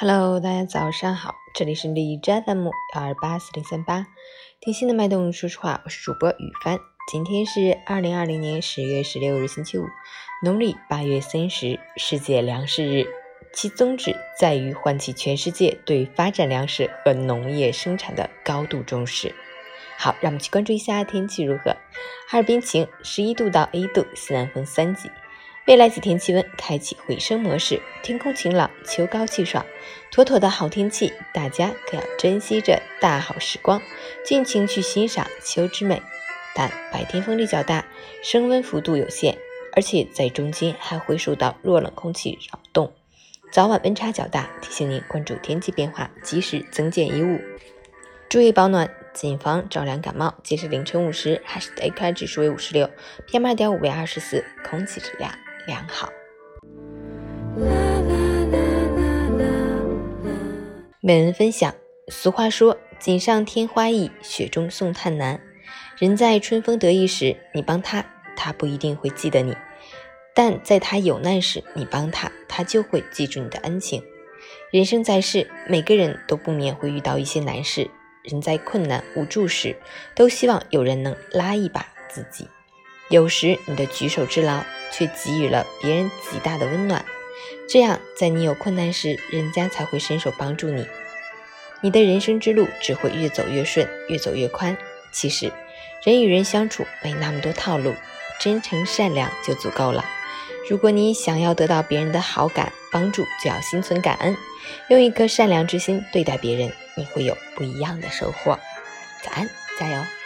Hello，大家早上好，这里是李斋 FM 幺二八四零三八，听心的脉动，说实话，我是主播雨帆。今天是二零二零年十月十六日，星期五，农历八月三十，世界粮食日，其宗旨在于唤起全世界对发展粮食和农业生产的高度重视。好，让我们去关注一下天气如何。哈尔滨晴，十一度到一度，西南风三级。未来几天气温开启回升模式，天空晴朗，秋高气爽，妥妥的好天气，大家可要珍惜这大好时光，尽情去欣赏秋之美。但白天风力较大，升温幅度有限，而且在中间还会受到弱冷空气扰动，早晚温差较大，提醒您关注天气变化，及时增减衣物，注意保暖，谨防着凉感冒。截至凌晨五时，海市 AQI 指数为五十六，PM 二点五为二十四，空气质量。良好。美文分享：俗话说“锦上添花易，雪中送炭难”。人在春风得意时，你帮他，他不一定会记得你；但在他有难时，你帮他，他就会记住你的恩情。人生在世，每个人都不免会遇到一些难事。人在困难无助时，都希望有人能拉一把自己。有时你的举手之劳却给予了别人极大的温暖，这样在你有困难时，人家才会伸手帮助你。你的人生之路只会越走越顺，越走越宽。其实，人与人相处没那么多套路，真诚善良就足够了。如果你想要得到别人的好感帮助，就要心存感恩，用一颗善良之心对待别人，你会有不一样的收获。早安，加油！